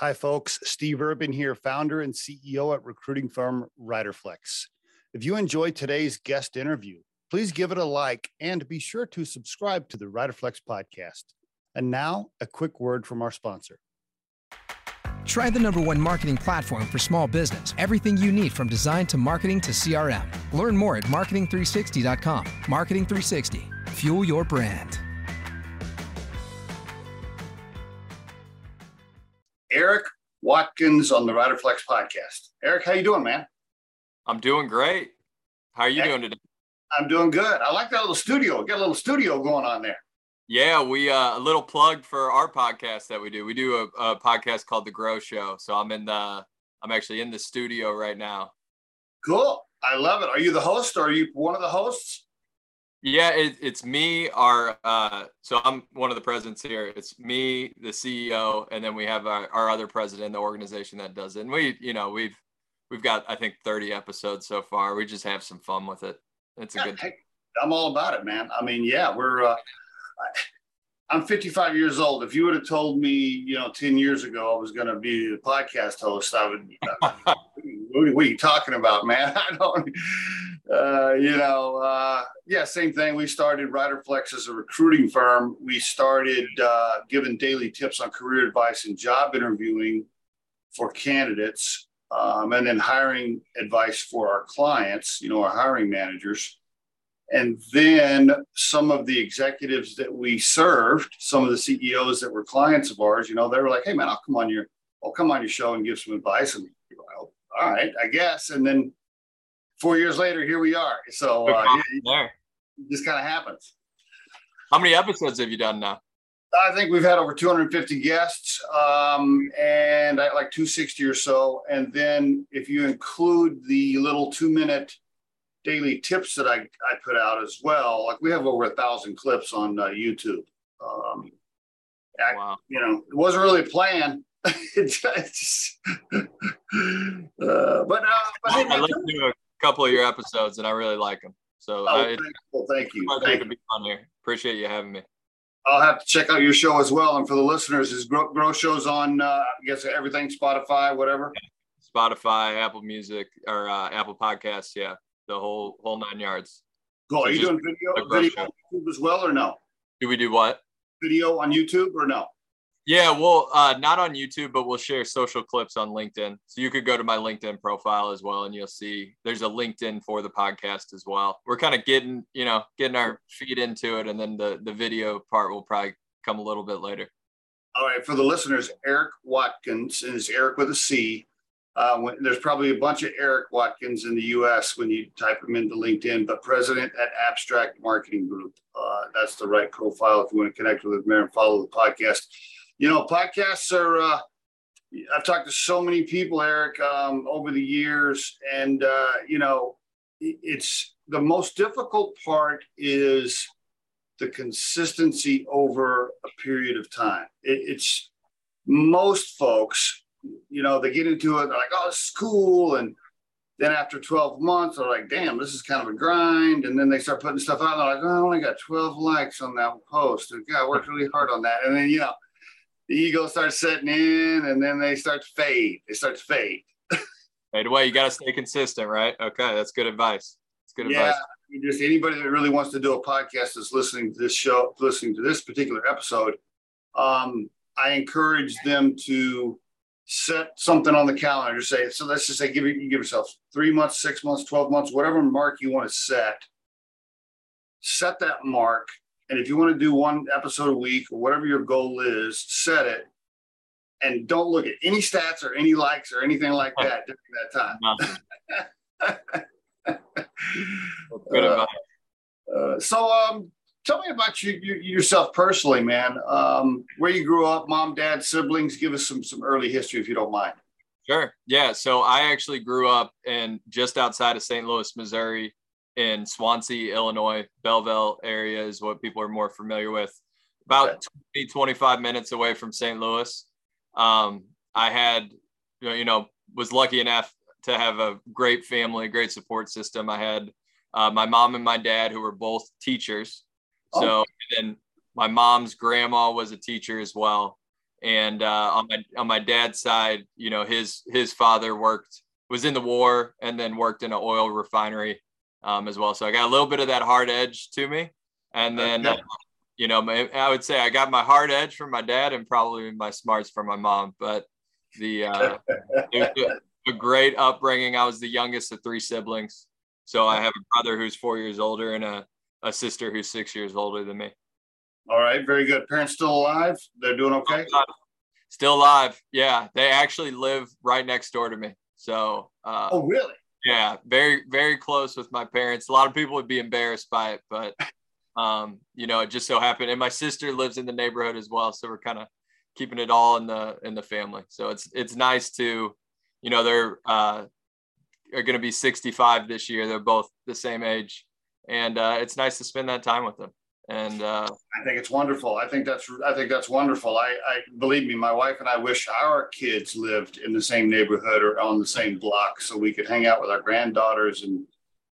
Hi, folks. Steve Urban here, founder and CEO at recruiting firm Riderflex. If you enjoyed today's guest interview, please give it a like and be sure to subscribe to the Riderflex podcast. And now, a quick word from our sponsor. Try the number one marketing platform for small business. Everything you need from design to marketing to CRM. Learn more at marketing360.com. Marketing 360. Fuel your brand. Watkins on the Riderflex podcast. Eric, how you doing, man? I'm doing great. How are you doing today? I'm doing good. I like that little studio. Got a little studio going on there. Yeah, we uh, a little plug for our podcast that we do. We do a, a podcast called The Grow Show. So I'm in the I'm actually in the studio right now. Cool. I love it. Are you the host or are you one of the hosts? Yeah, it, it's me. Our uh, so I'm one of the presidents here. It's me, the CEO, and then we have our, our other president, the organization that does it. And we, you know, we've we've got I think 30 episodes so far. We just have some fun with it. It's a yeah, good. Hey, I'm all about it, man. I mean, yeah, we're. Uh, I'm 55 years old. If you would have told me, you know, 10 years ago I was going to be a podcast host, I would. Uh, what, are you talking about, man? I don't. Uh, you know, uh, yeah, same thing. We started Riderflex as a recruiting firm. We started uh, giving daily tips on career advice and job interviewing for candidates, um, and then hiring advice for our clients. You know, our hiring managers. And then some of the executives that we served, some of the CEOs that were clients of ours, you know, they were like, "Hey, man, I'll come on your, I'll come on your show and give some advice." And well, all right, I guess. And then four years later, here we are. So uh, it, it just kind of happens. How many episodes have you done now? I think we've had over 250 guests, um, and I, like 260 or so. And then if you include the little two-minute daily tips that I, I put out as well. Like we have over a thousand clips on uh, YouTube. Um, I, wow. You know, it wasn't really a plan. it's, uh, but, uh, but I, I listened to a couple of your episodes and I really like them. So oh, I, thank, well, thank you. Thank you. Be on here. Appreciate you having me. I'll have to check out your show as well. And for the listeners, is Grow, Grow shows on, uh, I guess, everything, Spotify, whatever? Spotify, Apple Music, or uh, Apple Podcasts. Yeah the whole whole nine yards. Cool. Are you doing video, video on YouTube as well or no? Do we do what? Video on YouTube or no? Yeah, well, uh, not on YouTube, but we'll share social clips on LinkedIn. So you could go to my LinkedIn profile as well, and you'll see there's a LinkedIn for the podcast as well. We're kind of getting, you know, getting our feet into it, and then the the video part will probably come a little bit later. All right, for the listeners, Eric Watkins is Eric with a C. Uh, when, there's probably a bunch of Eric Watkins in the U.S. when you type them into LinkedIn, but president at Abstrakt Marketing Group. Uh, that's the right profile if you want to connect with him and follow the podcast. You know, podcasts are. Uh, I've talked to so many people, Eric, um, over the years, and uh, you know, it's the most difficult part is the consistency over a period of time. It, it's most folks you know, they get into it, they're like, oh, this is cool. And then after 12 months, they're like, damn, this is kind of a grind. And then they start putting stuff out. They're like, oh, I only got 12 likes on that post. And God, I worked really hard on that. And then, you know, the ego starts setting in and then they start to fade. They start to fade. Fade away. You got to stay consistent, right? Okay. That's good advice. It's good advice. yeah, advice. Just anybody that really wants to do a podcast is listening to this show, listening to this particular episode. Um, I encourage them to set something on the calendar. Say so. Let's just say give you, you give yourself three months, six months, twelve months, whatever mark you want to set. Set that mark, and if you want to do one episode a week or whatever your goal is, set it, and don't look at any stats or any likes or anything like that during that time. Good advice. Uh, uh, so, um, tell me about you, you, yourself personally, man. Um, where you grew up, mom, dad, siblings. Give us some some early history, if you don't mind. Sure. Yeah. So I actually grew up in just outside of St. Louis, Missouri, in Swansea, Illinois. Belleville area is what people are more familiar with. About okay. 20, 25 minutes away from St. Louis. Um, I had, you know, was lucky enough to have a great family, great support system. I had uh, my mom and my dad, who were both teachers. So oh. then my mom's grandma was a teacher as well. And uh, on my on my dad's side, you know, his his father worked was in the war and then worked in an oil refinery um, as well. So I got a little bit of that hard edge to me. And then, uh, you know, I would say I got my hard edge from my dad and probably my smarts from my mom. But the uh, it was a, a great upbringing. I was the youngest of three siblings. So I have a brother who's four years older and a, a sister who's six years older than me. All right, very good. Parents still alive? They're doing okay? Still alive. Yeah, they actually live right next door to me. So. Uh, oh, really? Yeah, very very close with my parents. A lot of people would be embarrassed by it, but um, you know, it just so happened. And my sister lives in the neighborhood as well, so we're kind of keeping it all in the in the family. So it's it's nice to, you know, they're uh, are going to be 65 this year. They're both the same age, and uh, it's nice to spend that time with them. And uh, I think it's wonderful. I think that's I think that's wonderful. I, I believe me, my wife and I wish our kids lived in the same neighborhood or on the same block so we could hang out with our granddaughters and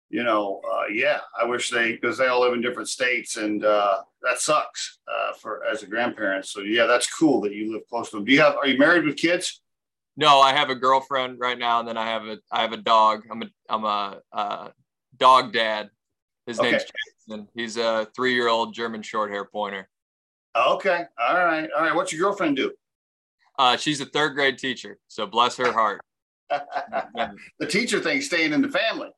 you know, uh, yeah, I wish they because they all live in different states and uh, that sucks uh, for as a grandparent. So yeah, that's cool that you live close to them. Do you have? Are you married with kids? No, I have a girlfriend right now, and then I have a I have a dog. I'm a I'm a uh, dog dad. His okay. name's Jason. He's a three year old German short hair pointer. Okay, all right, all right. What's your girlfriend do? Uh, she's a third grade teacher, so bless her heart. the teacher thing staying in the family.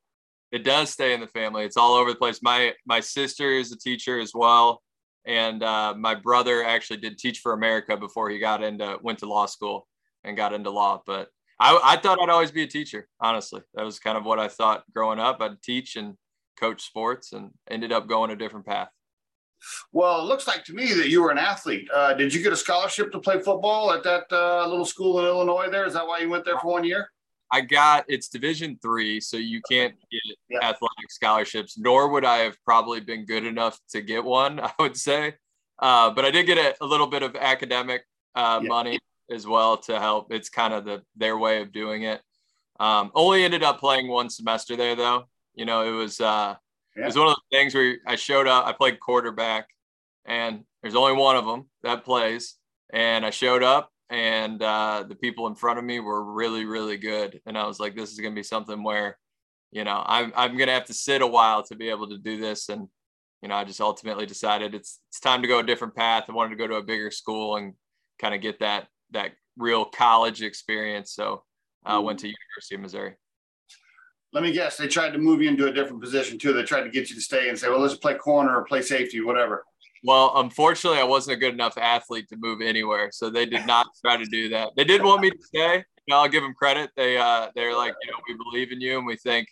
It does stay in the family. It's all over the place. My my sister is a teacher as well, and uh, my brother actually did Teach for America before he got into went to law school and got into law. But I, I thought I'd always be a teacher. Honestly, that was kind of what I thought growing up. I'd teach and coach sports, and ended up going a different path. Well, it looks like to me that you were an athlete. Uh, did you get a scholarship to play football at that uh, little school in Illinois? There is that why you went there for one year? I got it's Division three, so you can't get yeah. athletic scholarships. Nor would I have probably been good enough to get one. I would say, uh, but I did get a, a little bit of academic uh, yeah. money as well to help. It's kind of the their way of doing it. Um, only ended up playing one semester there though. You know, it was uh, yeah. it was one of the things where I showed up. I played quarterback, and there's only one of them that plays. And I showed up, and uh, the people in front of me were really, really good. And I was like, this is gonna be something where, you know, I'm I'm gonna have to sit a while to be able to do this. And you know, I just ultimately decided it's it's time to go a different path. I wanted to go to a bigger school and kind of get that that real college experience. So I uh, went to University of Missouri. Let me guess, they tried to move you into a different position too. They tried to get you to stay and say, well, let's play corner or play safety, whatever. Well, unfortunately, I wasn't a good enough athlete to move anywhere, so they did not try to do that. They did want me to stay. You know, I'll give them credit. They uh, they're like, you know, we believe in you, and we think,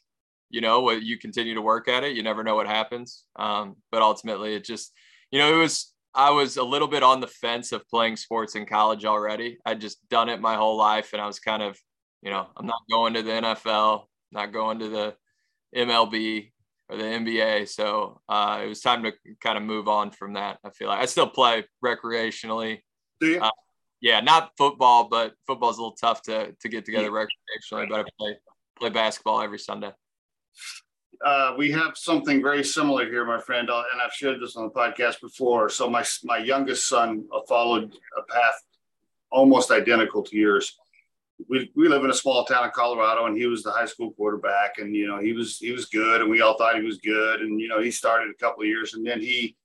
you know, you continue to work at it. You never know what happens. Um, but ultimately, it just, you know, it was I was a little bit on the fence of playing sports in college already. I'd just done it my whole life, and I was kind of, you know, I'm not going to the NFL, not going to the MLB or the NBA. So uh, it was time to kind of move on from that. I feel like I still play recreationally. Do you? Uh, yeah, not football, but football's a little tough to to get together recreationally. But I play play basketball every Sunday uh, we have something very similar here, my friend, uh, and I've shared this on the podcast before. So my my youngest son followed a path almost identical to yours. We, we live in a small town in Colorado, and he was the high school quarterback, and you know he was he was good, and we all thought he was good, and you know he started a couple of years, and then he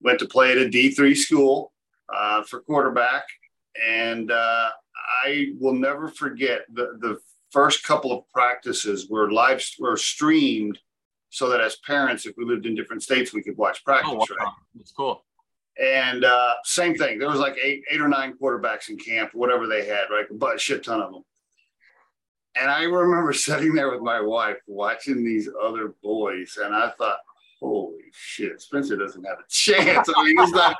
went to play at a D three school uh, for quarterback, and uh, I will never forget the the first couple of practices were live were streamed so that as parents, if we lived in different states, we could watch practice. Oh, wow. Right? That's cool. And uh, same thing. There was like eight, eight or nine quarterbacks in camp, whatever they had, right? But a shit ton of them. And I remember sitting there with my wife watching these other boys, and I thought, holy shit, Spencer doesn't have a chance. I mean, it's not,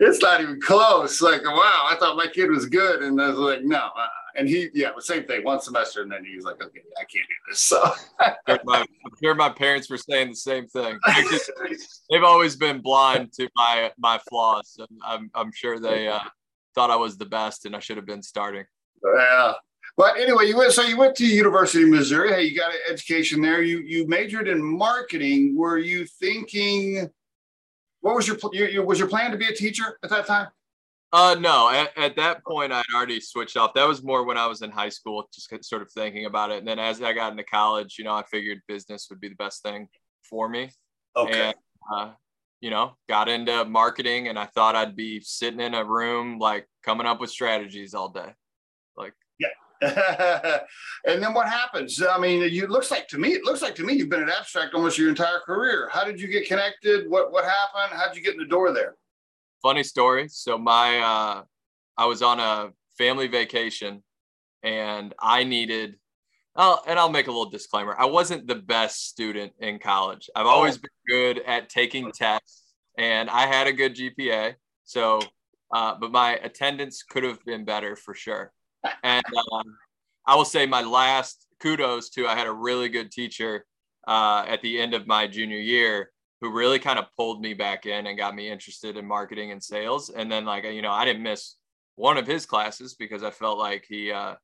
it's not even close. Like, wow, I thought my kid was good, and I was like, no. Uh, and he, yeah, the same thing, one semester, and then he was like, okay, I can't do this. So my, I'm sure my parents were saying the same thing. Just, they've always been blind to my my flaws, and I'm I'm sure they uh, thought I was the best, and I should have been starting. Yeah, but anyway, you went so you went to University of Missouri. Hey, you got an education there. You you majored in marketing. Were you thinking? What was your, your, your was your plan to be a teacher at that time? Uh, no. At, at that point, I'd already switched off. That was more when I was in high school, just sort of thinking about it. And then as I got into college, you know, I figured business would be the best thing for me. Okay. And, uh, you know, got into marketing, and I thought I'd be sitting in a room like coming up with strategies all day. And then what happens? I mean, it looks like to me, it looks like to me you've been at Abstrakt almost your entire career. How did you get connected? What what happened? How'd you get in the door there? funny story. So my uh, I was on a family vacation, and I needed. Oh, and I'll make a little disclaimer. I wasn't the best student in college. I've always oh. been good at taking tests, and I had a good GPA. So, uh, but my attendance could have been better for sure. And um, I will say my last kudos to I had a really good teacher uh, at the end of my junior year who really kind of pulled me back in and got me interested in marketing and sales. And then like, you know, I didn't miss one of his classes because I felt like he, uh,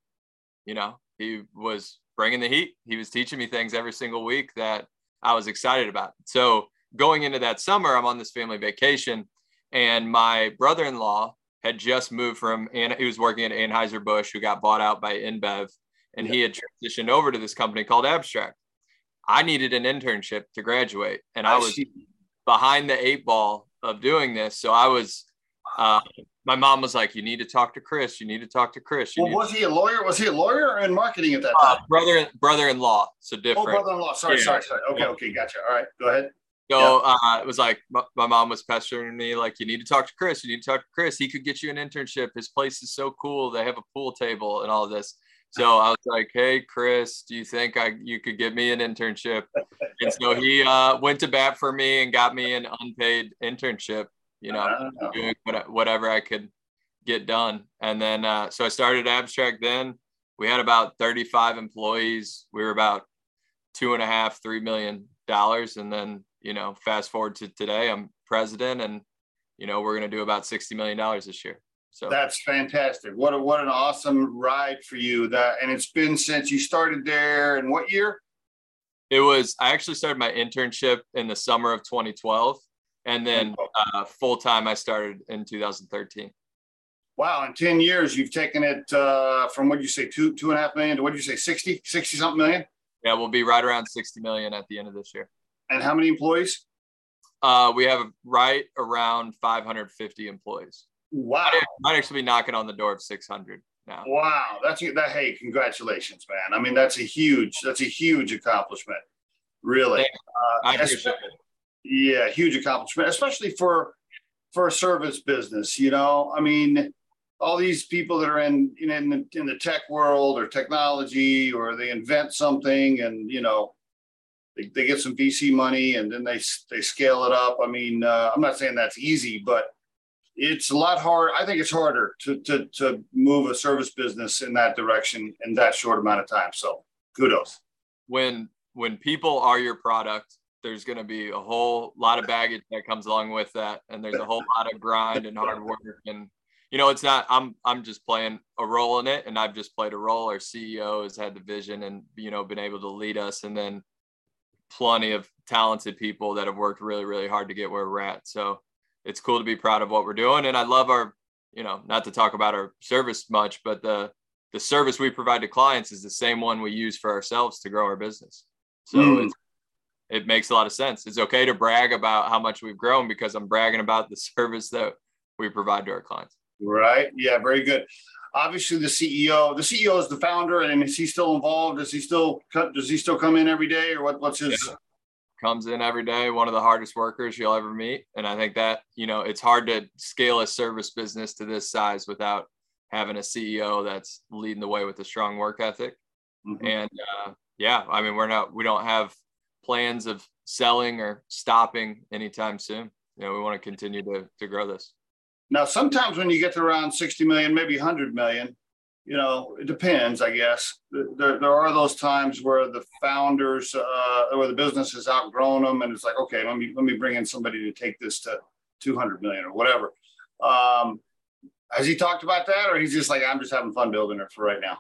you know, he was bringing the heat. He was teaching me things every single week that I was excited about. So going into that summer, I'm on this family vacation and my brother-in-law had just moved from, and he was working at Anheuser-Busch who got bought out by InBev and he had transitioned over to this company called Abstrakt. I needed an internship to graduate, and I, I was see. behind the eight ball of doing this. So I was, uh, my mom was like, "You need to talk to Chris. You need to talk to Chris." well, was he a lawyer? Was he a lawyer in marketing at that uh, time? Uh, brother, brother-in-law. So oh, different. Oh, brother-in-law. Sorry, yeah. sorry, sorry. Okay, okay, gotcha. All right, go ahead. So yeah. uh, it was like my, my, mom was pestering me, like, you need to talk to Chris. You need to talk to Chris. He could get you an internship. His place is so cool. They have a pool table and all this. So I was like, "Hey, Chris, do you think I you could get me an internship?" And so he uh, went to bat for me and got me an unpaid internship. You know, doing whatever I could get done. And then uh, so I started Abstrakt. Then we had about 35 employees. We were about two and a half, three million dollars. And then you know, fast forward to today, I'm president, and you know, we're going to do about 60 million dollars this year. So that's fantastic. What a, what an awesome ride for you. That and it's been since you started there. And what year? It was. I actually started my internship in the summer of 2012, and then uh, full time I started in 2013. Wow, in 10 years, you've taken it uh, from what you say, two, two and a half million to what did you say, 60, 60 something million? Yeah, we'll be right around 60 million at the end of this year. And how many employees? Uh, we have right around 550 employees. Wow. Might actually be knocking on the door of 600 now. Wow. That's that. Hey, congratulations, man. I mean, that's a huge, that's a huge accomplishment. Really. Uh, I appreciate it. Yeah, huge accomplishment, especially for for a service business. You know, I mean, all these people that are in in in the, in the tech world or technology, or they invent something, and you know, they, they get some VC money, and then they they scale it up. I mean, uh, I'm not saying that's easy, but it's a lot hard. I think it's harder to, to, to move a service business in that direction in that short amount of time. So kudos. When, when people are your product, there's going to be a whole lot of baggage that comes along with that. And there's a whole lot of grind and hard work. And, you know, it's not, I'm, I'm just playing a role in it and I've just played a role. Our CEO has had the vision and, you know, been able to lead us. And then plenty of talented people that have worked really, really hard to get where we're at. So, it's cool to be proud of what we're doing. And I love our, you know, not to talk about our service much, but the the service we provide to clients is the same one we use for ourselves to grow our business. So mm. it makes a lot of sense. It's okay to brag about how much we've grown because I'm bragging about the service that we provide to our clients. Right. Yeah. Very good. Obviously, the CEO. The CEO is the founder, and is he still involved? Does he still does he still come in every day, or what? What's his? Yeah comes in every day, one of the hardest workers you'll ever meet. And I think that, you know, it's hard to scale a service business to this size without having a CEO that's leading the way with a strong work ethic. Mm-hmm. And uh, yeah, I mean, we're not, we don't have plans of selling or stopping anytime soon. You know, we want to continue to, to grow this. Now, sometimes when you get to around 60 million, maybe 100 million, you know, it depends, I guess. There, there are those times where the founders uh, or the business has outgrown them, and it's like, okay, let me let me bring in somebody to take this to 200 million or whatever. Um, has he talked about that, or he's just like, I'm just having fun building it for right now?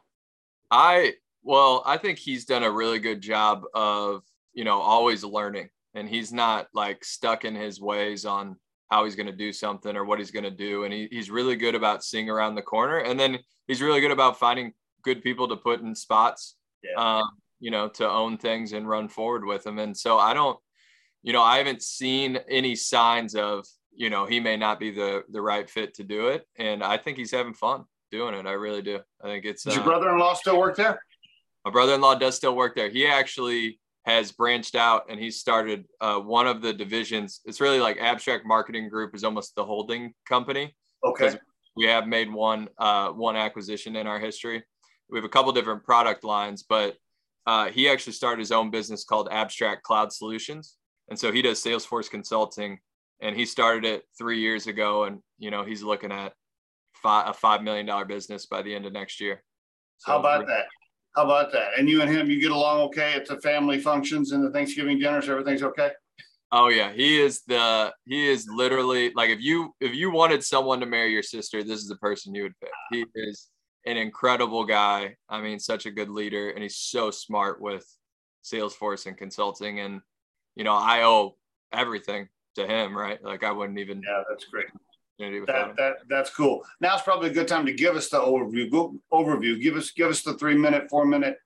I well, I think he's done a really good job of you know always learning, and he's not like stuck in his ways on how he's going to do something or what he's going to do. And he, he's really good about seeing around the corner. And then he's really good about finding good people to put in spots, yeah. um, you know, to own things and run forward with them. And so I don't, you know, I haven't seen any signs of, you know, he may not be the the right fit to do it. And I think he's having fun doing it. I really do. I think it's. Does uh, your brother-in-law still work there? My brother-in-law does still work there. He actually has branched out and he started uh, one of the divisions. It's really like Abstrakt Marketing Group is almost the holding company. Okay. We have made one uh, one acquisition in our history. We have a couple different product lines, but uh, he actually started his own business called Abstrakt Cloud Solutions, and so he does Salesforce consulting. And he started it three years ago, and you know he's looking at five, a five million dollar business by the end of next year. So How about that? How about that? And you and him, you get along okay at the family functions and the Thanksgiving dinners. Everything's okay. Oh yeah, he is the he is literally like if you if you wanted someone to marry your sister, this is the person you would pick. He is an incredible guy. I mean, such a good leader, and he's so smart with Salesforce and consulting. And you know, I owe everything to him, right? Like I wouldn't even. Yeah, that's great. That, that that's cool. Now it's probably a good time to give us the overview. Go overview. Give us give us the three minute, four minute,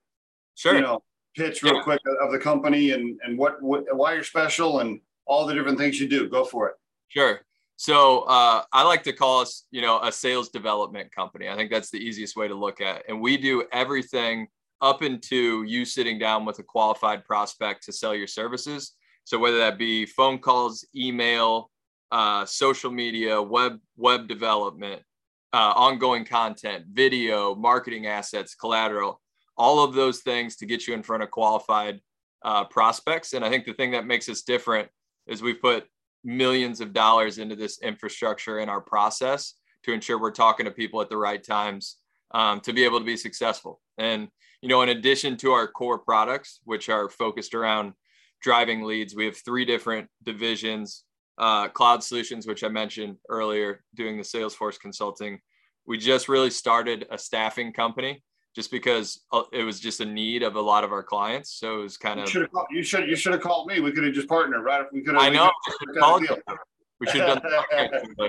sure. You know, pitch real yeah. quick of the company and and what, what why you're special and all the different things you do. Go for it. Sure. So uh, I like to call us, you know, a sales development company. I think that's the easiest way to look at it. And we do everything up into you sitting down with a qualified prospect to sell your services. So whether that be phone calls, email, uh, social media, web web development, uh, ongoing content, video, marketing assets, collateral, all of those things to get you in front of qualified uh, prospects. And I think the thing that makes us different is we put millions of dollars into this infrastructure in our process to ensure we're talking to people at the right times um, to be able to be successful. And you know, in addition to our core products, which are focused around driving leads, we have three different divisions uh, cloud solutions, which I mentioned earlier, doing the Salesforce consulting. We just really started a staffing company just because uh, it was just a need of a lot of our clients. So it was kind you of called, you should you should have called me. We could have just partnered, right? We could have. I know. We, we should have done.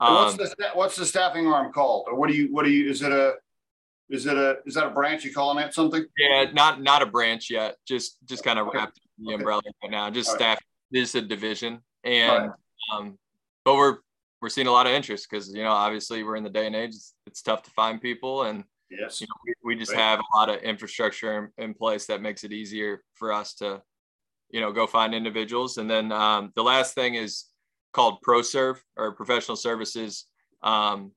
um, what's the what's the staffing arm called, or what do you what do you is it a is it a is that a branch you calling it something? Yeah, not not a branch yet. Just just kind of okay. wrapped in the okay. umbrella right now. Just All staff. Right. This is a division and right. um, but we're we're seeing a lot of interest because you know obviously we're in the day and age it's, it's tough to find people and yes you know, we, we just right. have a lot of infrastructure in, in, place that makes it easier for us to you know go find individuals and then um, the last thing is called ProServe or professional services um,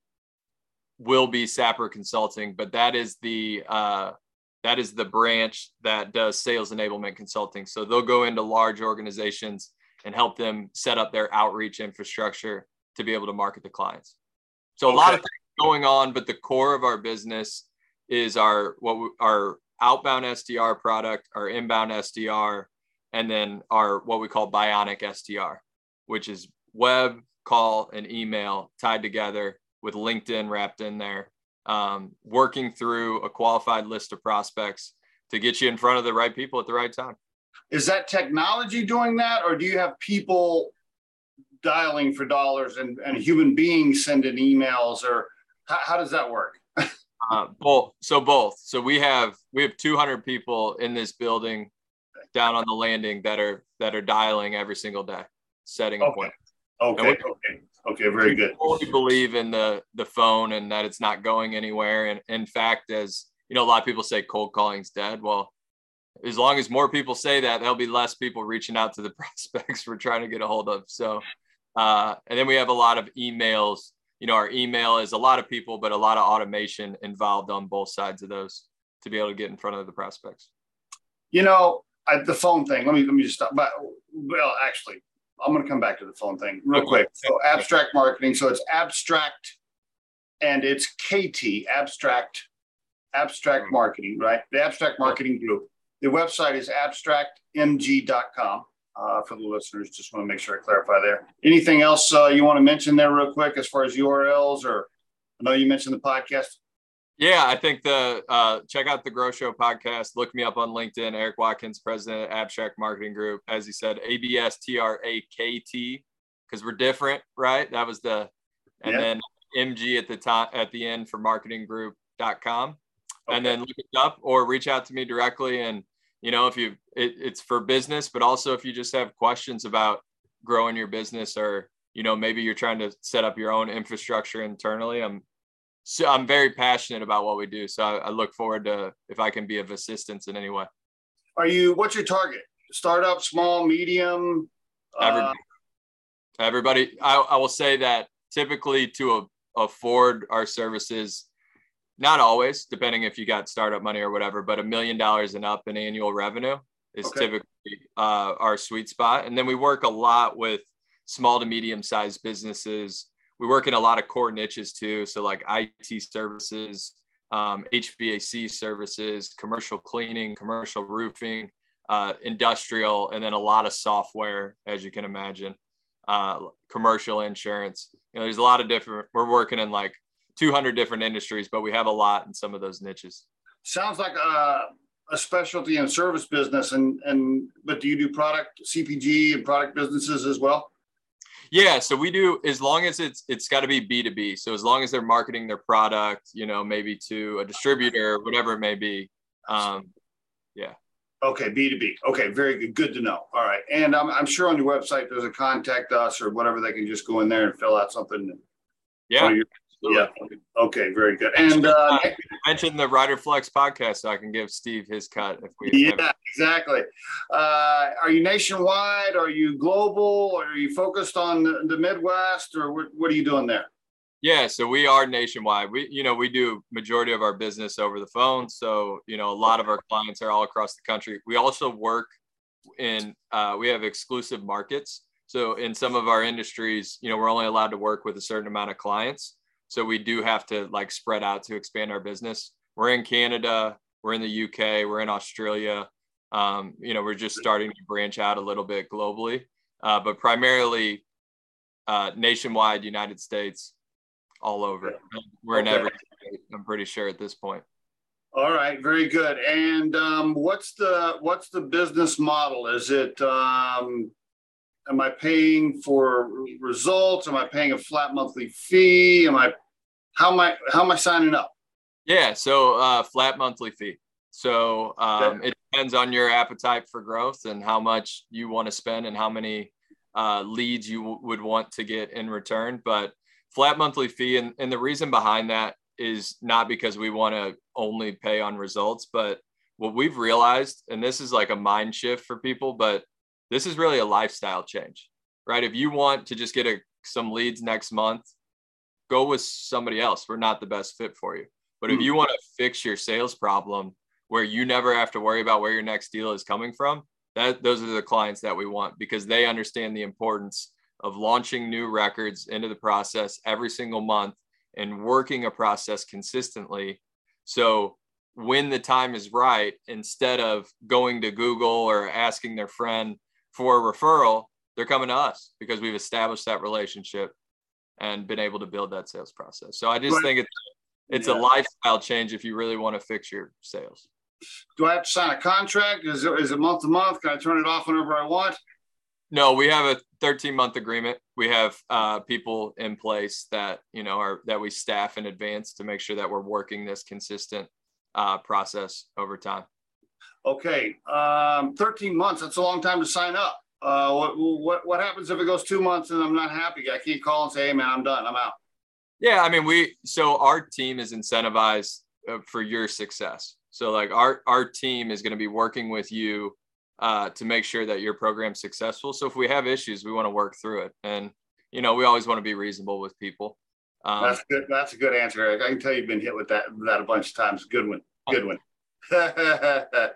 will be Sapper Consulting, but that is the uh, that is the branch that does sales enablement consulting. So they'll go into large organizations and help them set up their outreach infrastructure to be able to market to clients. So okay. a lot of things going on, but the core of our business is our what we, our outbound SDR product, our inbound SDR, and then our what we call Bionic SDR, which is web, call, and email tied together with LinkedIn wrapped in there, um, working through a qualified list of prospects to get you in front of the right people at the right time. Is that technology doing that, or do you have people dialing for dollars and, and human beings sending emails, or how, how does that work? uh, both. So both. So we have we have 200 people in this building down on the landing that are that are dialing every single day, setting okay. appointments. Okay. okay. Okay. Very good. We believe in the the phone and that it's not going anywhere. And in fact, as you know, a lot of people say cold calling's dead. Well, as long as more people say that, there'll be less people reaching out to the prospects we're trying to get a hold of. So, uh, and then we have a lot of emails. You know, our email is a lot of people, but a lot of automation involved on both sides of those to be able to get in front of the prospects. You know, I, the phone thing. Let me let me just stop. But well, actually, I'm going to come back to the phone thing real okay. quick. So, abstract marketing. So it's abstract, and it's KT abstract, abstract mm-hmm. marketing, right? The Abstrakt marketing group. The website is abstraktmg.com. Uh, for the listeners, just want to make sure I clarify there. Anything else uh, you want to mention there, real quick, as far as URLs, or I know you mentioned the podcast. Yeah, I think the uh, check out the Grow Show podcast. Look me up on LinkedIn. Eric Watkins, president of Abstrakt Marketing Group. As he said, A B S T R A K T because we're different, right? That was the, and Yeah. then MG at the top at the end for marketinggroup.com. Okay. And then look it up or reach out to me directly. And, you know, if you, it, it's for business, but also if you just have questions about growing your business or, you know, maybe you're trying to set up your own infrastructure internally. I'm, so I'm very passionate about what we do. So I, I look forward to if I can be of assistance in any way. Are you? What's your target? Startup, small, medium? Uh, Everybody, everybody I, I will say that typically to a, afford our services, not always, depending if you got startup money or whatever, but a million dollars and up in annual revenue is Okay. typically uh, our sweet spot. And then we work a lot with small to medium sized businesses. We work in a lot of core niches too. So like IT services, um, HVAC services, commercial cleaning, commercial roofing, uh, industrial, and then a lot of software, as you can imagine, uh, commercial insurance. You know, there's a lot of different. We're working in like 200 different industries, but we have a lot in some of those niches. sounds like a, a specialty and service business, and and but do you do product CPG and product businesses as well? Yeah, so we do as long as it's it's got to be B two B. So as long as they're marketing their product, you know, maybe to a distributor, whatever it may be. Um, yeah. Okay, B two B. Okay, very good. Good to know. All right, and I'm I'm sure on your website there's a contact us or whatever. They can just go in there and fill out something. yeah, you're- yeah. Okay, very good. And uh, mention the Riderflex podcast so I can give Steve his cut if we. Yeah, exactly. Uh, are you nationwide? Are you global? Are you focused on the, the Midwest, or what, what are you doing there? Yeah, so we are nationwide. We, you know, we do majority of our business over the phone. So, you know, a lot of our clients are all across the country. We also work in, uh, we have exclusive markets. So in some of our industries, you know, we're only allowed to work with a certain amount of clients. So we do have to like spread out to expand our business. We're in Canada, we're in the UK, we're in Australia. Um, you know, we're just starting to branch out a little bit globally, uh, but primarily uh, nationwide, United States, all over. We're in every state, I'm pretty sure at this point. All right, very good. And um, what's the what's the business model? Is it um, am I paying for results? Am I paying a flat monthly fee? Am I how am I how am I signing up? Yeah, so uh, flat monthly fee. So um, it depends on your appetite for growth and how much you want to spend and how many uh, leads you w- would want to get in return. But flat monthly fee, and, and the reason behind that is not because we want to only pay on results, but what we've realized, and this is like a mind shift for people, but this is really a lifestyle change, right? If you want to just get a, some leads next month, go with somebody else. We're not the best fit for you. But if Hmm. you want to fix your sales problem where you never have to worry about where your next deal is coming from, that those are the clients that we want because they understand the importance of launching new records into the process every single month and working a process consistently. So when the time is right, instead of going to Google or asking their friend for a referral, they're coming to us because we've established that relationship and been able to build that sales process. So I just think it's it's Yeah. a lifestyle change if you really want to fix your sales. Do I have to sign a contract? Is it, is it month to month? Can I turn it off whenever I want? No, we have a 13 month agreement. We have uh, people in place that you know are that we staff in advance to make sure that we're working this consistent uh, process over time. Okay, um, 13 months, that's a long time to sign up. Uh, what, what, what happens if it goes two months and I'm not happy? I can't call and say, hey man, I'm done, I'm out. Yeah, I mean, we so our team is incentivized uh, for your success. So like our our team is going to be working with you uh, to make sure that your program's successful. So if we have issues, we want to work through it, and you know we always want to be reasonable with people. Um, That's good. That's a good answer, Eric. I can tell you've been hit with that, that a bunch of times. Good one. Good one. Uh,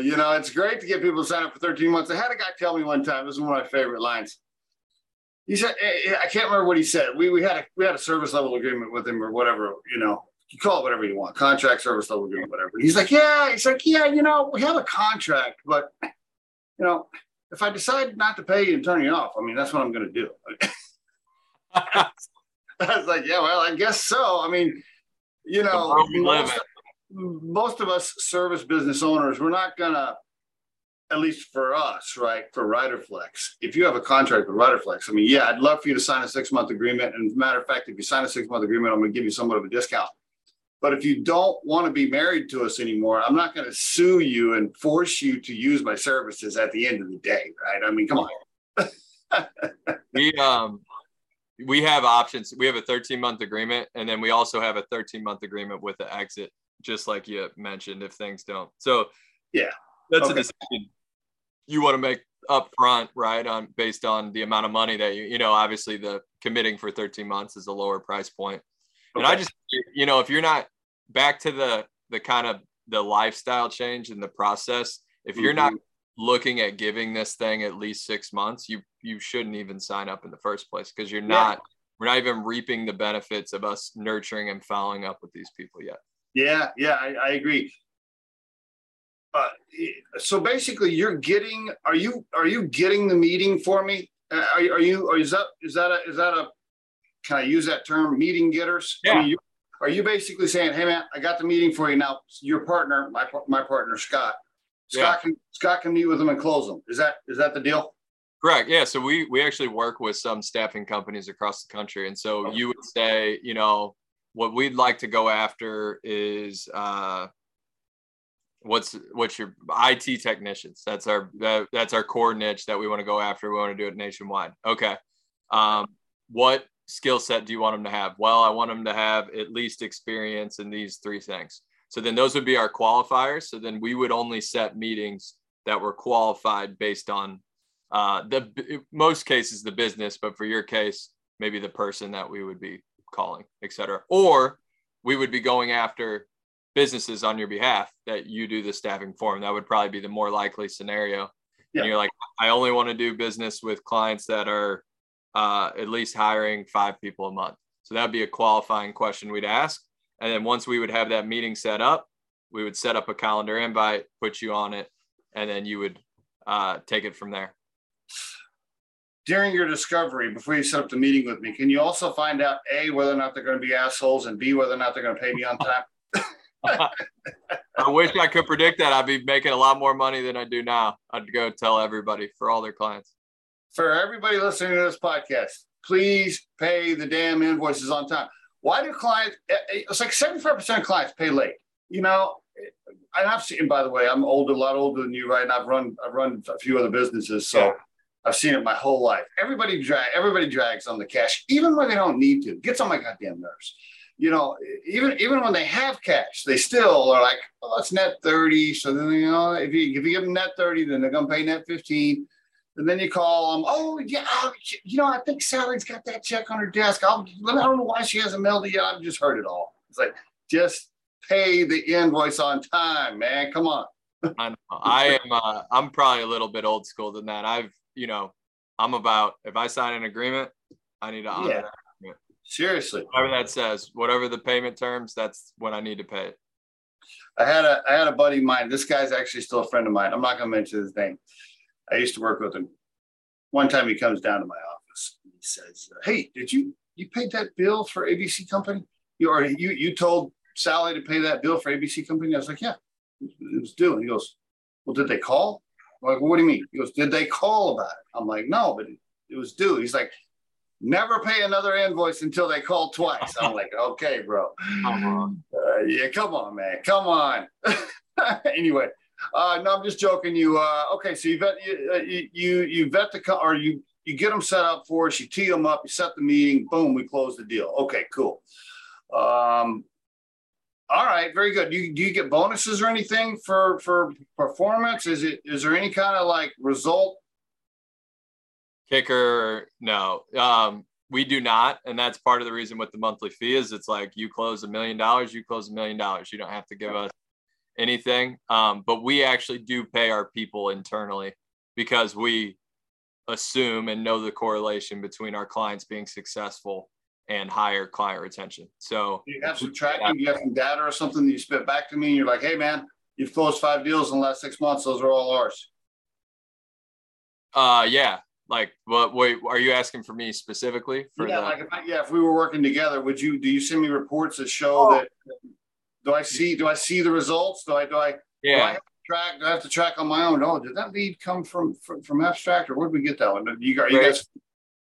you know, it's great to get people to sign up for 13 months. I had a guy tell me one time, this is one of my favorite lines. He said, eh, eh, I can't remember what he said. We, we had a, we had a service level agreement with him or whatever, you know, you call it whatever you want, contract service level agreement, whatever. He's like, yeah, he's like, yeah, you know, we have a contract, but you know, if I decide not to pay you and turn you off, I mean, that's what I'm going to do. I was like, yeah, well, I guess so. I mean, you know, world we live most, most of us service business owners, we're not gonna at least for us, right, for Riderflex, if you have a contract with Riderflex, I mean, yeah, I'd love for you to sign a six month agreement. And as a matter of fact, if you sign a six month agreement, I'm to give you somewhat of a discount. But if you don't want to be married to us anymore, I'm not going to sue you and force you to use my services at the end of the day, right? I mean, come on. we um we have options. We have a 13 month agreement, and then we also have a 13 month agreement with the exit, just like you mentioned. If things don't, so yeah, that's okay. a decision you want to make up front, right? On based on the amount of money that you, you know, obviously the committing for 13 months is a lower price point. Okay. And I just, you know, if you're not back to the the kind of the lifestyle change and the process, if you're mm-hmm. not looking at giving this thing at least six months, you you shouldn't even sign up in the first place because you're not yeah. we're not even reaping the benefits of us nurturing and following up with these people yet. Yeah, yeah, I, I agree. Uh, so basically, you're getting are you are you getting the meeting for me? Uh, are, are you or is that is that a is that a can I use that term meeting getters? Yeah. I mean, you, are you basically saying, hey man, I got the meeting for you now? Your partner, my my partner Scott, Scott yeah. can Scott can meet with them and close them. Is that is that the deal? Correct. Yeah. So we we actually work with some staffing companies across the country, and so you would say, you know, what we'd like to go after is uh, what's what's your IT technicians? That's our that, that's our core niche that we want to go after. We want to do it nationwide. Okay. Um, what skill set do you want them to have? Well, I want them to have at least experience in these three things. So then those would be our qualifiers. So then we would only set meetings that were qualified based on uh, the most cases the business, but for your case, maybe the person that we would be calling, et cetera. Or we would be going after businesses on your behalf that you do the staffing for. And that would probably be the more likely scenario. Yeah. And you're like, I only want to do business with clients that are uh, at least hiring five people a month. So that would be a qualifying question we'd ask. And then once we would have that meeting set up, we would set up a calendar invite, put you on it, and then you would uh, take it from there. During your discovery, before you set up the meeting with me, can you also find out A, whether or not they're going to be assholes, and B, whether or not they're going to pay me on time? I wish I could predict that. I'd be making a lot more money than I do now. I'd go tell everybody for all their clients. For everybody listening to this podcast, please pay the damn invoices on time. Why do clients? Eh, eh, it's like seventy-five percent of clients pay late. You know, and I've seen. By the way, I'm older, a lot older than you, right? And I've run, I've run a few other businesses, so yeah. I've seen it my whole life. Everybody drag, everybody drags on the cash, even when they don't need to. Gets on my goddamn nerves. You know, even even when they have cash, they still are like, "Oh, that's net thirty. So then you know, if you if you give them net thirty, then they're gonna pay net fifteen. And then you call them, oh, yeah, you know, I think Sally's got that check on her desk. I'll, I don't know why she hasn't mailed it yet. I've just heard it all. It's like, just pay the invoice on time, man. Come on. I, know. I am, uh, I'm probably a little bit old school than that. I've, you know, I'm about, if I sign an agreement, I need to honor yeah. that agreement. Seriously. Whatever that says, whatever the payment terms, that's when I need to pay it. I had a I had a buddy of mine. This guy's actually still a friend of mine. I'm not going to mention his name. I used to work with him. One time he comes down to my office. And he says, "Hey, did you you paid that bill for ABC Company? You or you you told Sally to pay that bill for ABC Company?" I was like, "Yeah, it was due." And he goes, "Well, did they call?" I'm like, well, "What do you mean?" He goes, "Did they call about it?" I'm like, "No, but it, it was due." He's like, "Never pay another invoice until they call twice." I'm like, "Okay, bro. Uh, yeah, come on, man, come on." anyway, uh, no, I'm just joking. You uh, okay? So you vet you, uh, you you vet the or you you get them set up for us. You tee them up. You set the meeting. Boom, we close the deal. Okay, cool. Um, all right, very good. Do you, do you get bonuses or anything for for performance? Is it is there any kind of like result? Kicker, no. Um, we do not, and that's part of the reason with the monthly fee is it's like you close a million dollars, you close a million dollars. You don't have to give us anything. Um, but we actually do pay our people internally because we assume and know the correlation between our clients being successful and higher client retention. So you have some tracking, you have some data or something that you spit back to me and you're like, hey man, you've closed five deals in the last six months. Those are all ours. Uh yeah. Like what wait, are you asking for me specifically? For yeah, the... like if I, yeah, if we were working together, would you do you send me reports that show oh. that do I see do I see the results? Do I do I yeah. Do I track? Do I have to track on my own? Oh, did that lead come from from, from Abstrakt, or where did we get that one? You got you guys.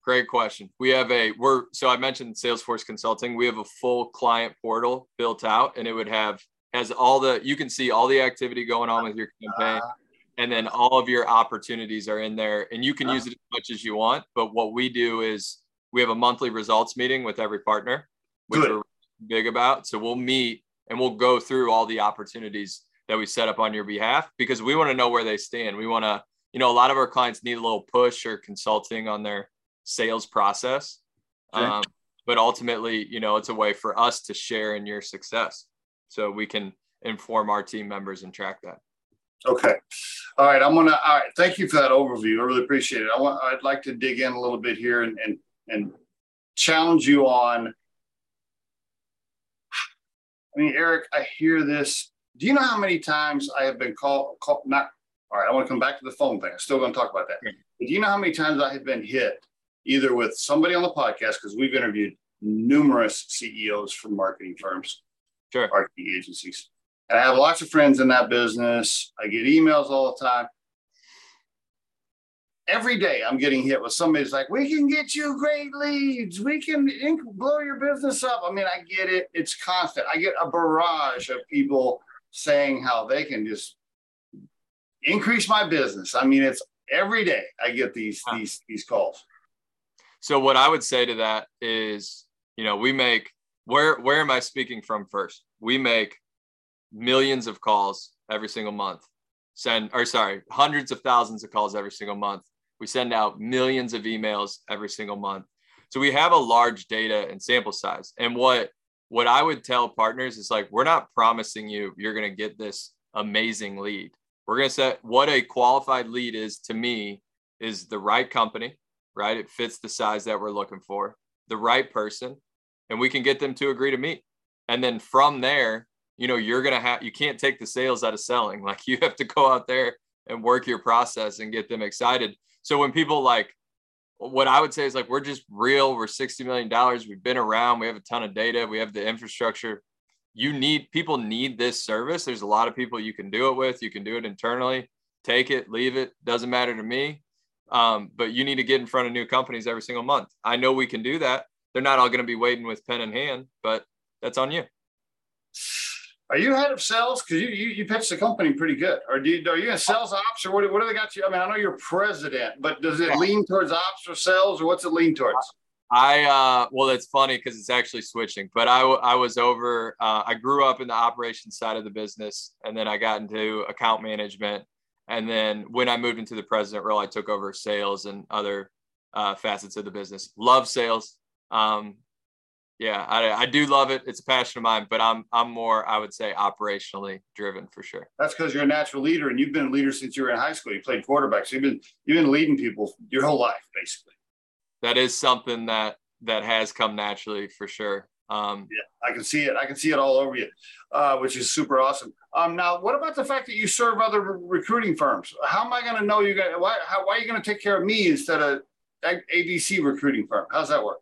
Great question. We have a we're so I mentioned Salesforce Consulting. We have a full client portal built out, and it would have has all the you can see all the activity going on with your campaign. And then all of your opportunities are in there and you can use it as much as you want but what we do is we have a monthly results meeting with every partner which good. we're big about so we'll meet and we'll go through all the opportunities that we set up on your behalf because we want to know where they stand we want to you know a lot of our clients need a little push or consulting on their sales process okay. um, but ultimately you know it's a way for us to share in your success so we can inform our team members and track that Okay. All right. I'm gonna. All right. Thank you for that overview. I really appreciate it. I want. I'd like to dig in a little bit here and and and challenge you on. I mean, Eric, I hear this. Do you know how many times I have been called? Call, not. All right. I want to come back to the phone thing. I'm still going to talk about that. But do you know how many times I have been hit either with somebody on the podcast because we've interviewed numerous CEOs from marketing firms, sure. marketing agencies And I have lots of friends in that business. I get emails all the time. Every day I'm getting hit with somebody's like, we can get you great leads. We can blow your business up. I mean, I get it. It's constant. I get a barrage of people saying how they can just increase my business. I mean, it's every day I get these, these, these calls. So what I would say to that is, you know, we make, where, where am I speaking from first? We make millions of calls every single month. Send or sorry hundreds of thousands of calls every single month. We send out millions of emails every single month. So we have a large data and sample size. And what what i would tell partners is like we're not promising you you're going to get this amazing lead. We're going to set what a qualified lead is to me is the right company right? It fits the size that we're looking for the right person and we can get them to agree to meet. And then from there you know you're gonna have you can't take the sales out of selling. Like you have to go out there and work your process and get them excited. So when people like what i would say is like we're just real we're 60 million dollars we've been around we have a ton of data we have the infrastructure. You need people need this service. There's a lot of people you can do it with you can do it internally. Take it leave it doesn't matter to me um, but you need to get in front of new companies every single month i know we can do that they're not all going to be waiting with pen in hand but that's on you are you head of sales? Because you, you you pitched the company pretty good. Or do you, are you in sales ops or what, what do they got you? I mean, I know you're president, but does it lean towards ops or sales or what's it lean towards? I uh well it's funny because it's actually switching, but I I was over uh, I grew up in the operations side of the business and then I got into account management and then when I moved into the president role I took over sales and other uh, facets of the business. Love sales. Um, yeah, I, I do love it. It's a passion of mine, but I'm I'm more I would say operationally driven for sure. That's because you're a natural leader, and you've been a leader since you were in high school. You played quarterback, so you've been you've been leading people your whole life, basically. That is something that that has come naturally for sure. Um, yeah, I can see it. I can see it all over you, uh, which is super awesome. Um, now, what about the fact that you serve other recruiting firms? How am I going to know you got? Why, how, why are you going to take care of me instead of ABC recruiting firm? How's that work?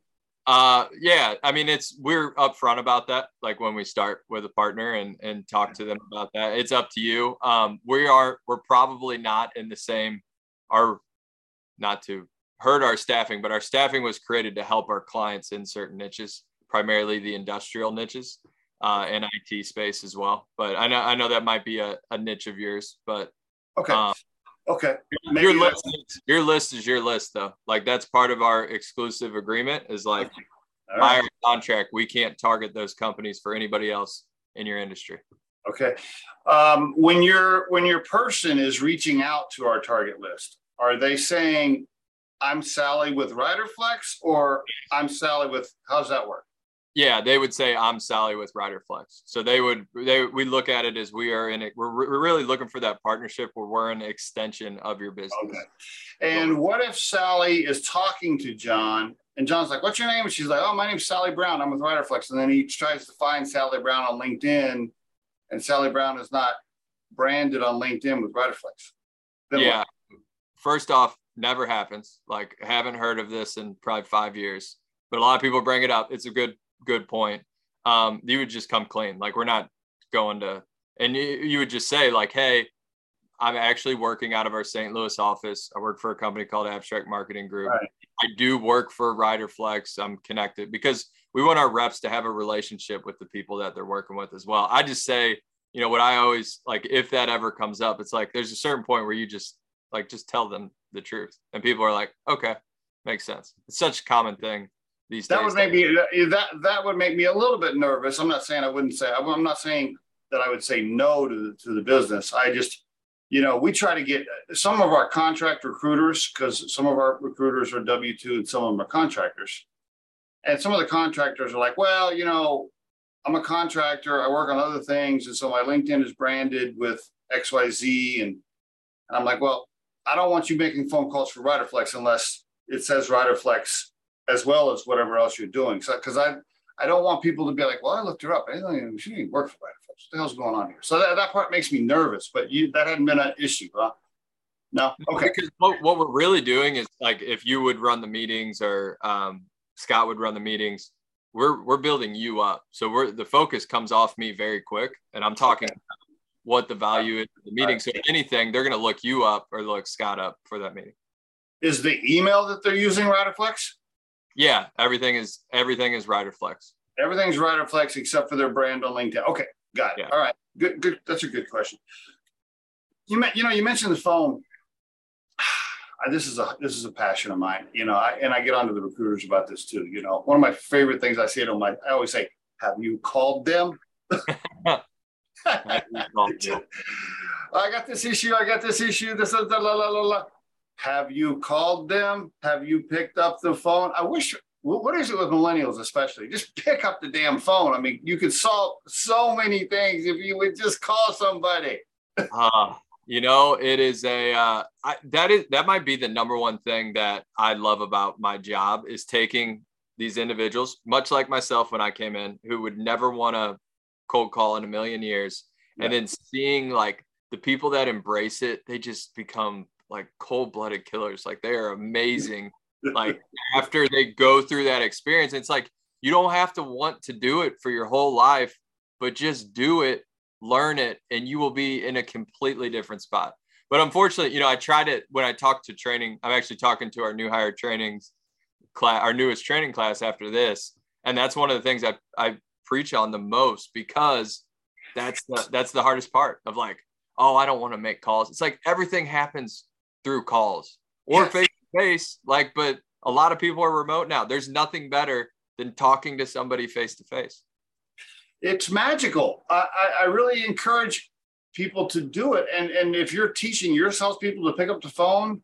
Uh, yeah, I mean, it's we're upfront about that. Like when we start with a partner and and talk to them about that, it's up to you. Um, we are we're probably not in the same. Our not to hurt our staffing, but our staffing was created to help our clients in certain niches, primarily the industrial niches, uh, and IT space as well. But I know I know that might be a, a niche of yours, but okay. Um, Okay. Maybe your list, your list is your list though. Like that's part of our exclusive agreement is like by right. our contract, we can't target those companies for anybody else in your industry. Okay. Um, when your when your person is reaching out to our target list, are they saying, I'm Sally with Riderflex or I'm Sally with how's that work? Yeah, they would say I'm Sally with Riderflex. So they would they we look at it as we are in it. We're, we're really looking for that partnership where we're an extension of your business. Okay. And what if Sally is talking to John and John's like, "What's your name?" And she's like, "Oh, my name's Sally Brown. I'm with Riderflex." And then he tries to find Sally Brown on LinkedIn, and Sally Brown is not branded on LinkedIn with Riderflex. Then yeah. What? First off, never happens. Like, haven't heard of this in probably five years, but a lot of people bring it up. It's a good good point. Um, you would just come clean. Like we're not going to, and you, you would just say like, hey, I'm actually working out of our St. Louis office. I work for a company called Abstrakt Marketing Group. Right. I do work for Riderflex. I'm connected because we want our reps to have a relationship with the people that they're working with as well. I just say, you know, what I always like, if that ever comes up, it's like there's a certain point where you just like just tell them the truth, and people are like, okay, makes sense. It's such a common thing these that days. would make me that that would make me a little bit nervous. I'm not saying I wouldn't say I'm not saying that I would say no to the, to the business. I just you know, we try to get some of our contract recruiters because some of our recruiters are W 2 and some of them are contractors. And some of the contractors are like, well, you know, I'm a contractor, I work on other things. And so my LinkedIn is branded with XYZ. And, and I'm like, well, I don't want you making phone calls for Riderflex unless it says Riderflex as well as whatever else you're doing. So, because I, I don't want people to be like, well, I looked her up. I didn't, she didn't work for Riderflex what the hell's going on here? So that, that part makes me nervous, but you that hadn't been an issue, huh? No. Okay. Because what, what we're really doing is like if you would run the meetings or um, Scott would run the meetings, we're we're building you up. So we're the focus comes off me very quick, and I'm talking okay. what the value is of the meeting. Right. So if anything, they're going to look you up or look Scott up for that meeting. Is the email that they're using Riderflex? Yeah, everything is everything is Riderflex. Everything's Riderflex except for their brand on LinkedIn. Okay, Got it. Yeah. All right. Good. Good. That's a good question. You you know you mentioned the phone. this is a this is a passion of mine. You know, I, and I get onto the recruiters about this too. You know, one of my favorite things I say to them, I, I always say, "Have you called them?" I got this issue. I got this issue. This is the la la la la. Have you called them? Have you picked up the phone? I wish what is it with millennials especially just pick up the damn phone i mean you could solve so many things if you would just call somebody uh, you know it is a uh, I, that is that might be the number one thing that i love about my job is taking these individuals much like myself when i came in who would never want to cold call in a million years yeah. and then seeing like the people that embrace it they just become like cold-blooded killers. Like they are amazing. Like after they go through that experience it's like you don't have to want to do it for your whole life but just do it learn it and you will be in a completely different spot. But unfortunately you know i tried it when i talked to training i'm actually talking to our new hire trainings class our newest training class after this and that's one of the things i, I preach on the most because that's the that's the hardest part of like oh i don't want to make calls. It's like everything happens through calls or face to face. like but a lot of people are remote now. There's nothing better than talking to somebody face to face it's magical. I, I really encourage people to do it. And and if you're teaching your salespeople to pick up the phone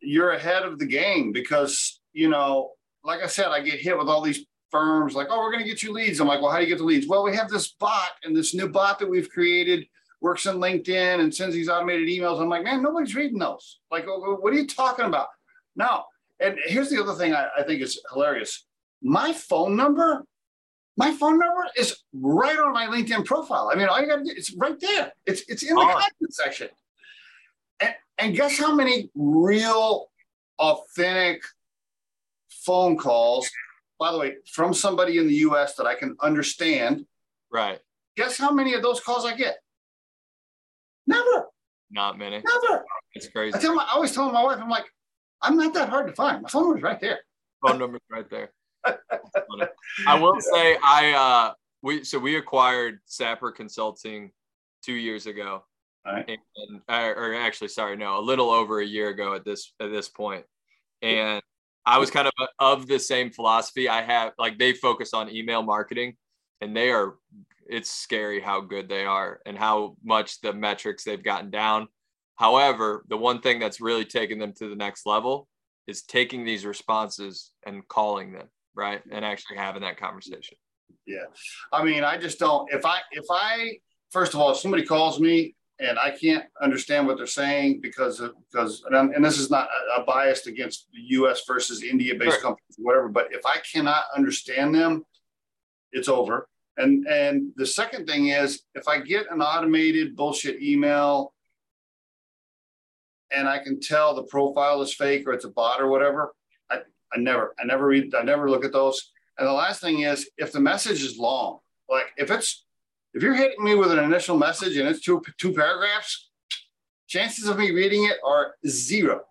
you're ahead of the game because you know like i said i get hit with all these firms like oh we're going to get you leads. I'm like well how do you get the leads? Well we have this bot and this new bot that we've created works on linkedin and sends these automated emails i'm like man nobody's reading those like oh, oh, what are you talking about now, and here's the other thing I, I think is hilarious. My phone number, my phone number is right on my LinkedIn profile. I mean, all you gotta do, it's right there. It's it's in the oh. content section. And, and guess how many real, authentic phone calls, by the way, from somebody in the US that I can understand. Right. Guess how many of those calls I get? Never. Not many. Never. It's crazy. I tell my, I always tell my wife, I'm like, I'm not that hard to find. My phone number's right there. Phone number's right there. I will say I uh we so we acquired Sapper Consulting two years ago. Right. And, or actually, sorry, no, a little over a year ago at this at this point. And I was kind of of the same philosophy. I have like they focus on email marketing, and they are. It's scary how good they are and how much the metrics they've gotten down. However, the one thing that's really taken them to the next level is taking these responses and calling them, right? And actually having that conversation. Yeah. I mean, I just don't if I if I first of all, if somebody calls me and I can't understand what they're saying because of, because and, and this is not a, a bias against the US versus India based sure. companies whatever, but if I cannot understand them, it's over. And and the second thing is if I get an automated bullshit email and I can tell the profile is fake or it's a bot or whatever, I, I never, I never read, I never look at those. And the last thing is if the message is long, like if it's, if you're hitting me with an initial message and it's two, two paragraphs, chances of me reading it are zero.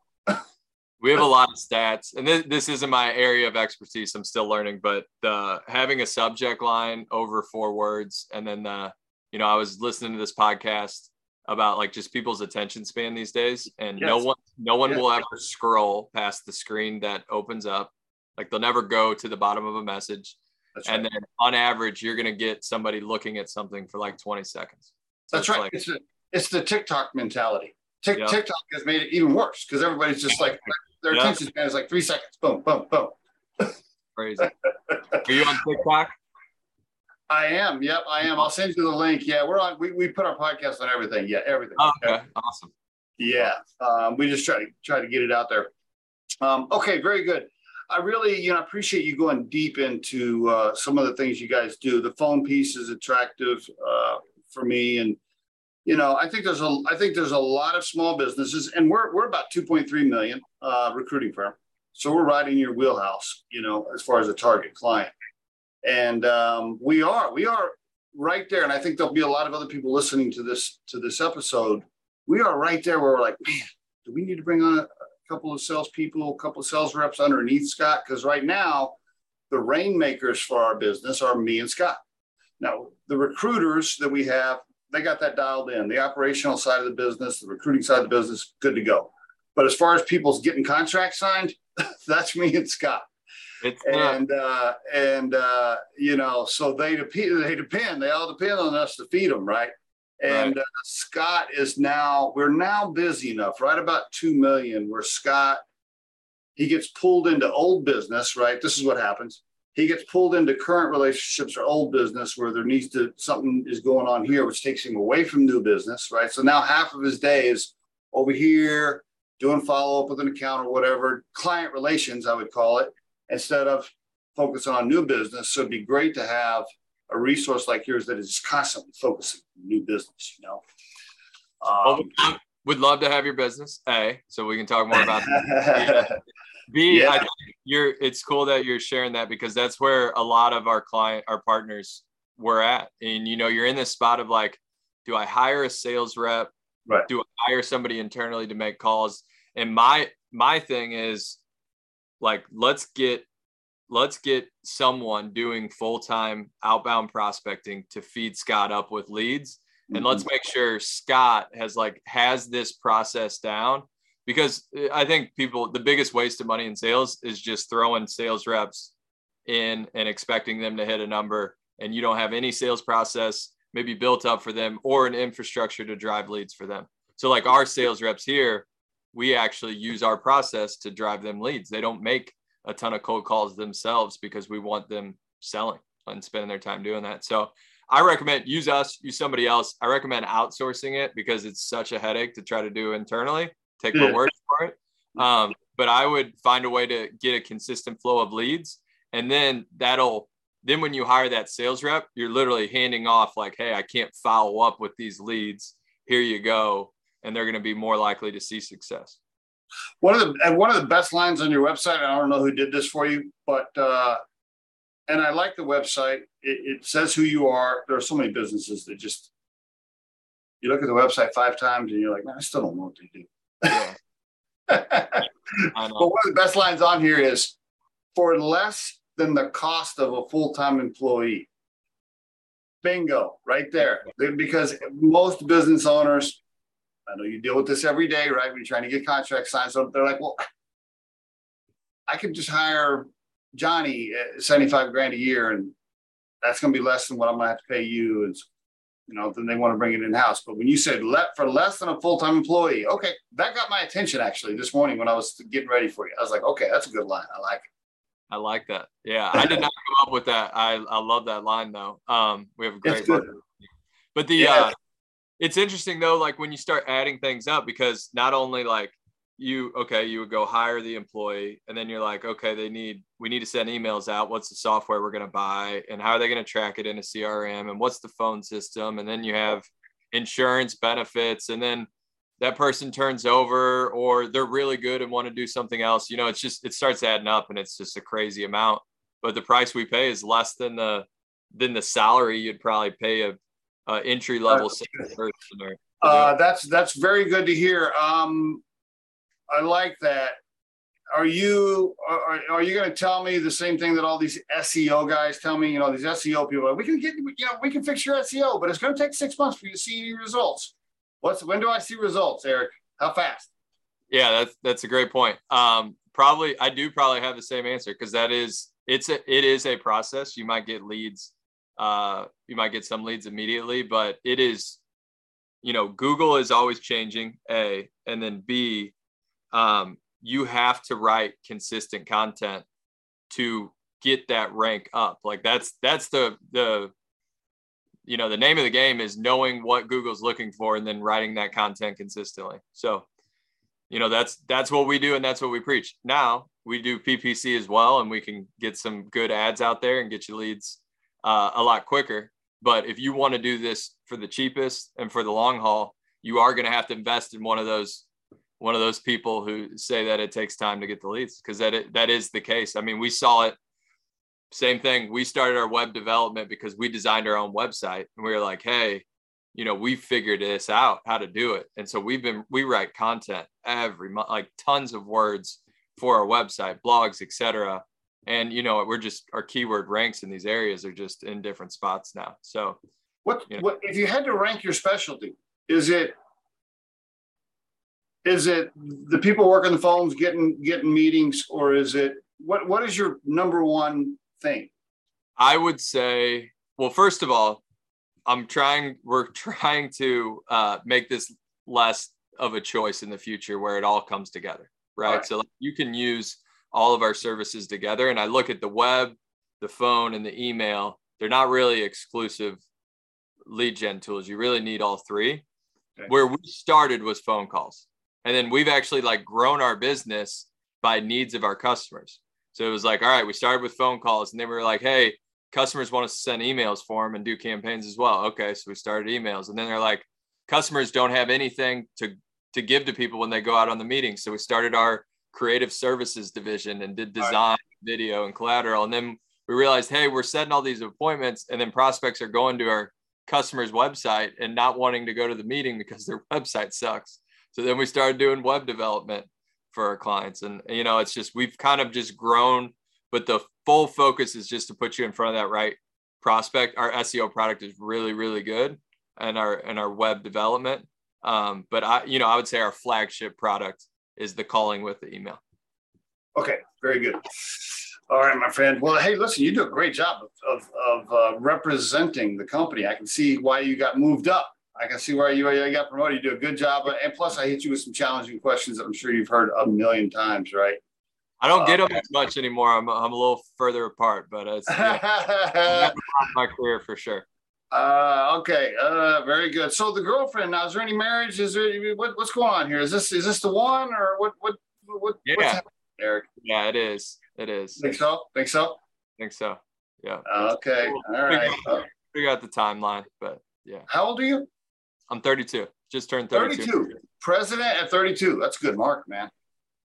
We have a lot of stats, and this, this isn't my area of expertise. I'm still learning, but the having a subject line over four words, and then the, you know, I was listening to this podcast about like just people's attention span these days, and yes. no one, no one yes. will ever scroll past the screen that opens up. Like they'll never go to the bottom of a message. Right. And then on average, you're going to get somebody looking at something for like 20 seconds. So That's right. Like, it's, it's the TikTok mentality. Tick, yep. TikTok has made it even worse because everybody's just like their yep. attention span is like three seconds. Boom, boom, boom. Crazy. Are you on TikTok? I am. Yep, I am. I'll send you the link. Yeah, we're on. We, we put our podcast on everything. Yeah, everything. Oh, okay, awesome. Yeah, um, we just try to try to get it out there. Um, okay, very good. I really, you know, appreciate you going deep into uh, some of the things you guys do. The phone piece is attractive uh, for me, and you know, I think there's a, I think there's a lot of small businesses, and we're we're about 2.3 million uh, recruiting firm, so we're right in your wheelhouse, you know, as far as a target client, and um, we are we are right there, and I think there'll be a lot of other people listening to this to this episode. We are right there where we're like, man, do we need to bring on a, couple of salespeople, a couple of sales reps underneath Scott, because right now the rainmakers for our business are me and Scott. Now, the recruiters that we have, they got that dialed in. The operational side of the business, the recruiting side of the business, good to go. But as far as people's getting contracts signed, that's me and Scott. It's and uh, and uh, you know, so they depend. They depend. They all depend on us to feed them, right? And right. uh, Scott is now, we're now busy enough, right about 2 million, where Scott, he gets pulled into old business, right? This is what happens. He gets pulled into current relationships or old business where there needs to, something is going on here, which takes him away from new business, right? So now half of his day is over here doing follow up with an account or whatever, client relations, I would call it, instead of focusing on new business. So it'd be great to have a resource like yours that is constantly focusing on new business, you know. Um, would love to have your business, A, so we can talk more about that. B, yeah. I think you're it's cool that you're sharing that because that's where a lot of our client, our partners were at. And you know, you're in this spot of like, do I hire a sales rep? Right. Do I hire somebody internally to make calls? And my my thing is like let's get let's get someone doing full-time outbound prospecting to feed Scott up with leads and let's mm-hmm. make sure Scott has like has this process down because I think people the biggest waste of money in sales is just throwing sales reps in and expecting them to hit a number and you don't have any sales process maybe built up for them or an infrastructure to drive leads for them. So like our sales reps here, we actually use our process to drive them leads. They don't make a ton of cold calls themselves because we want them selling and spending their time doing that. So I recommend use us, use somebody else. I recommend outsourcing it because it's such a headache to try to do internally. Take my word for it. Um, but I would find a way to get a consistent flow of leads, and then that'll then when you hire that sales rep, you're literally handing off like, hey, I can't follow up with these leads. Here you go, and they're going to be more likely to see success. One of the and one of the best lines on your website. I don't know who did this for you, but uh, and I like the website. It, it says who you are. There are so many businesses that just you look at the website five times and you're like, man, I still don't know what they do. Yeah. but one of the best lines on here is for less than the cost of a full-time employee. Bingo, right there. Because most business owners I know you deal with this every day, right? When you're trying to get contracts signed. So they're like, well, I could just hire Johnny at 75 grand a year and that's going to be less than what I'm going to have to pay you. And, you know, then they want to bring it in house. But when you said let for less than a full time employee, okay, that got my attention actually this morning when I was getting ready for you. I was like, okay, that's a good line. I like it. I like that. Yeah, I did not come up with that. I, I love that line though. Um, we have a great, but the yeah. uh, it's interesting though, like when you start adding things up, because not only like you, okay, you would go hire the employee, and then you're like, okay, they need, we need to send emails out. What's the software we're going to buy, and how are they going to track it in a CRM, and what's the phone system, and then you have insurance benefits, and then that person turns over, or they're really good and want to do something else. You know, it's just it starts adding up, and it's just a crazy amount. But the price we pay is less than the than the salary you'd probably pay a uh, entry level person. Uh, that's that's very good to hear. Um, I like that. Are you are, are you going to tell me the same thing that all these SEO guys tell me? You know, these SEO people. We can get you know we can fix your SEO, but it's going to take six months for you to see any results. What's when do I see results, Eric? How fast? Yeah, that's that's a great point. Um, probably I do probably have the same answer because that is it's a it is a process. You might get leads, uh, you might get some leads immediately, but it is, you know, Google is always changing. A and then B, um, you have to write consistent content to get that rank up. Like that's that's the the you know the name of the game is knowing what Google's looking for and then writing that content consistently. So, you know that's that's what we do and that's what we preach. Now we do PPC as well, and we can get some good ads out there and get you leads uh, a lot quicker. But if you want to do this for the cheapest and for the long haul, you are going to have to invest in one of those one of those people who say that it takes time to get the leads because that it, that is the case. I mean, we saw it. Same thing. We started our web development because we designed our own website, and we were like, "Hey, you know, we figured this out how to do it." And so we've been we write content every month, like tons of words for our website, blogs, etc. And you know, we're just our keyword ranks in these areas are just in different spots now. So, what, you know. what if you had to rank your specialty? Is it is it the people working the phones getting getting meetings or is it what what is your number one thing? I would say well first of all i'm trying we're trying to uh, make this less of a choice in the future where it all comes together right, right. so like, you can use all of our services together and i look at the web the phone and the email. They're not really exclusive lead gen tools. You really need all three. Okay. where we started was phone calls and then we've actually like grown our business by needs of our customers. So it was like, all right, we started with phone calls and then we were like, hey, customers want us to send emails for them and do campaigns as well. Okay, so we started emails. And then they're like, customers don't have anything to to give to people when they go out on the meeting. So we started our creative services division and did design, right. video, and collateral. And then we realized, hey, we're setting all these appointments, and then prospects are going to our customer's website and not wanting to go to the meeting because their website sucks. So then we started doing web development for our clients. And, you know, it's just, we've kind of just grown, but the full focus is just to put you in front of that right prospect. Our SEO product is really, really good and our, and our web development. Um, but I, you know, I would say our flagship product is the calling with the email. Okay. Very good. All right, my friend. Well, hey, listen, you do a great job of, of, of uh, representing the company. I can see why you got moved up I can see where you, you got promoted. You do a good job. And plus, I hit you with some challenging questions that I'm sure you've heard a million times, right? I don't get them as much anymore. I'm, I'm a little further apart, but it's yeah, my career for sure. Uh, okay. Uh, very good. So the girlfriend now, is there any marriage? Is there what, what's going on here? Is this is this the one or what? What? What? Yeah, Eric. Yeah, it is. It is. Think so? Think so? Think so. Yeah. Okay. All right. Figure out the timeline, but yeah. How old are you? I'm 32. Just turned 32. 32. President at 32. That's a good mark, man.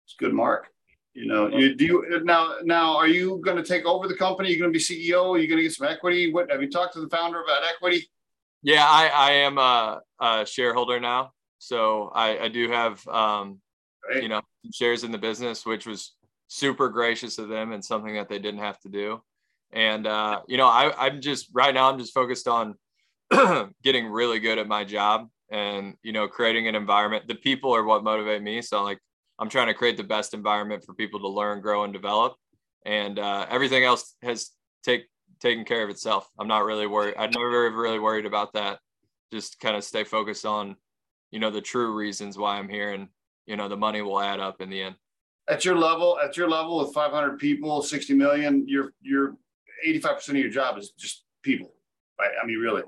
It's a good mark. You know, you do you now. Now, are you going to take over the company? You're going to be CEO? Are you going to get some equity? What have you talked to the founder about equity? Yeah, I, I am a, a shareholder now, so I, I do have um, you know shares in the business, which was super gracious of them and something that they didn't have to do. And uh, you know, I, I'm just right now I'm just focused on getting really good at my job and you know creating an environment. The people are what motivate me. So like i'm trying to create the best environment for people to learn grow and develop. And uh, everything else has take taken care of itself. I'm not really worried. I'm never really worried about that. Just kind of stay focused on you know the true reasons why i'm here and you know the money will add up in the end. At your level at your level with 500 people 60 million you're you're 85% of your job is just people right? I mean really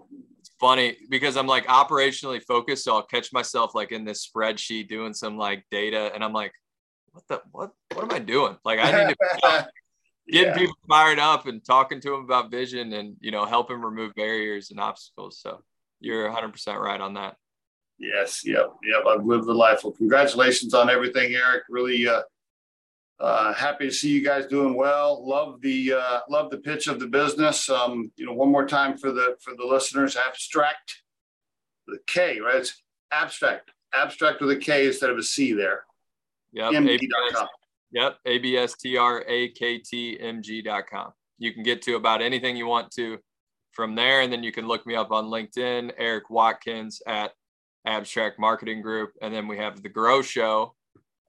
funny because I'm like operationally focused. So I'll catch myself like in this spreadsheet doing some like data and I'm like, what the, what, what am I doing? Like I need to getting yeah. people fired up and talking to them about vision and, you know, helping remove barriers and obstacles. So you're 100% right on that. Yes. Yep. Yep. I've lived the life. Well, congratulations on everything, Eric. Really, uh, uh, happy to see you guys doing well. Love the uh, love the pitch of the business. Um, you know, one more time for the for the listeners, abstract the K, right? It's abstract, abstract with a K instead of a C there. Yep. MD.com. Yep. ABSTRAKTMG.com. You can get to about anything you want to from there. And then you can look me up on LinkedIn, Eric Watkins at Abstrakt Marketing Group. And then we have The Grow Show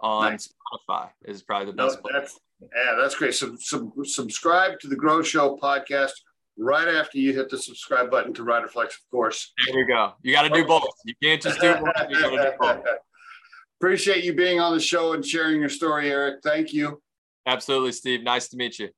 on nice. Spotify is probably the best. No, that's, yeah, that's great. So, so, subscribe to the Grow Show podcast right after you hit the subscribe button to Riderflex, of course. There you go. You got to do both. You can't just do one. You got to do both. Appreciate you being on the show and sharing your story, Eric. Thank you. Absolutely, Steve. Nice to meet you.